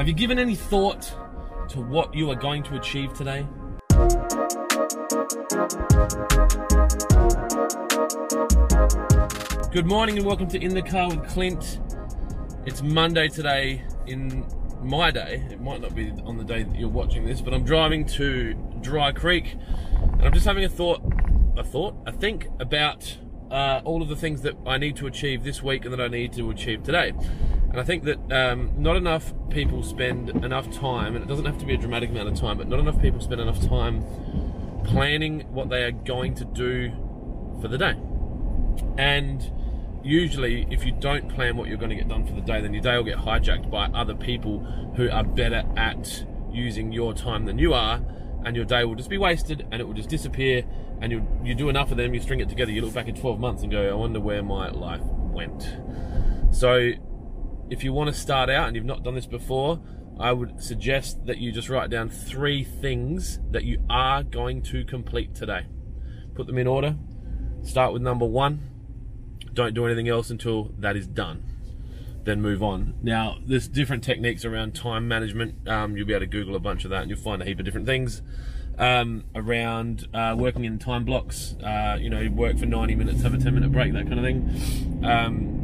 Have you given any thought to what you are going to achieve today? Good morning and welcome to In the Car with Clint. It's Monday today in my day. It might not be on the day that you're watching this, but I'm driving to Dry Creek and I'm just having a thought, a thought, a think about uh, all of the things that I need to achieve this week and that I need to achieve today. And I think that um, not enough people spend enough time, and it doesn't have to be a dramatic amount of time, but not enough people spend enough time planning what they are going to do for the day. And usually, if you don't plan what you're going to get done for the day, then your day will get hijacked by other people who are better at using your time than you are, and your day will just be wasted and it will just disappear. And you you do enough of them, you string it together, you look back in 12 months and go, I wonder where my life went. So, if you want to start out and you've not done this before, I would suggest that you just write down three things that you are going to complete today. Put them in order. Start with number one. Don't do anything else until that is done. Then move on. Now, there's different techniques around time management. Um, you'll be able to Google a bunch of that and you'll find a heap of different things. Um, around uh, working in time blocks, uh, you know, work for 90 minutes, have a 10 minute break, that kind of thing. Um,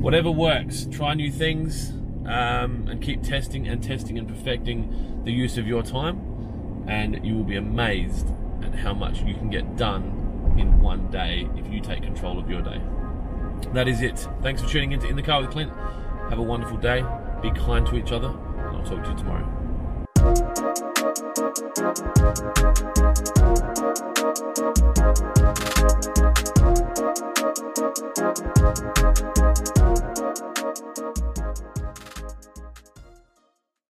whatever works, try new things um, and keep testing and testing and perfecting the use of your time, and you will be amazed at how much you can get done in one day if you take control of your day. That is it. Thanks for tuning in to In the Car with Clint. Have a wonderful day. Be kind to each other, and I'll talk to you tomorrow.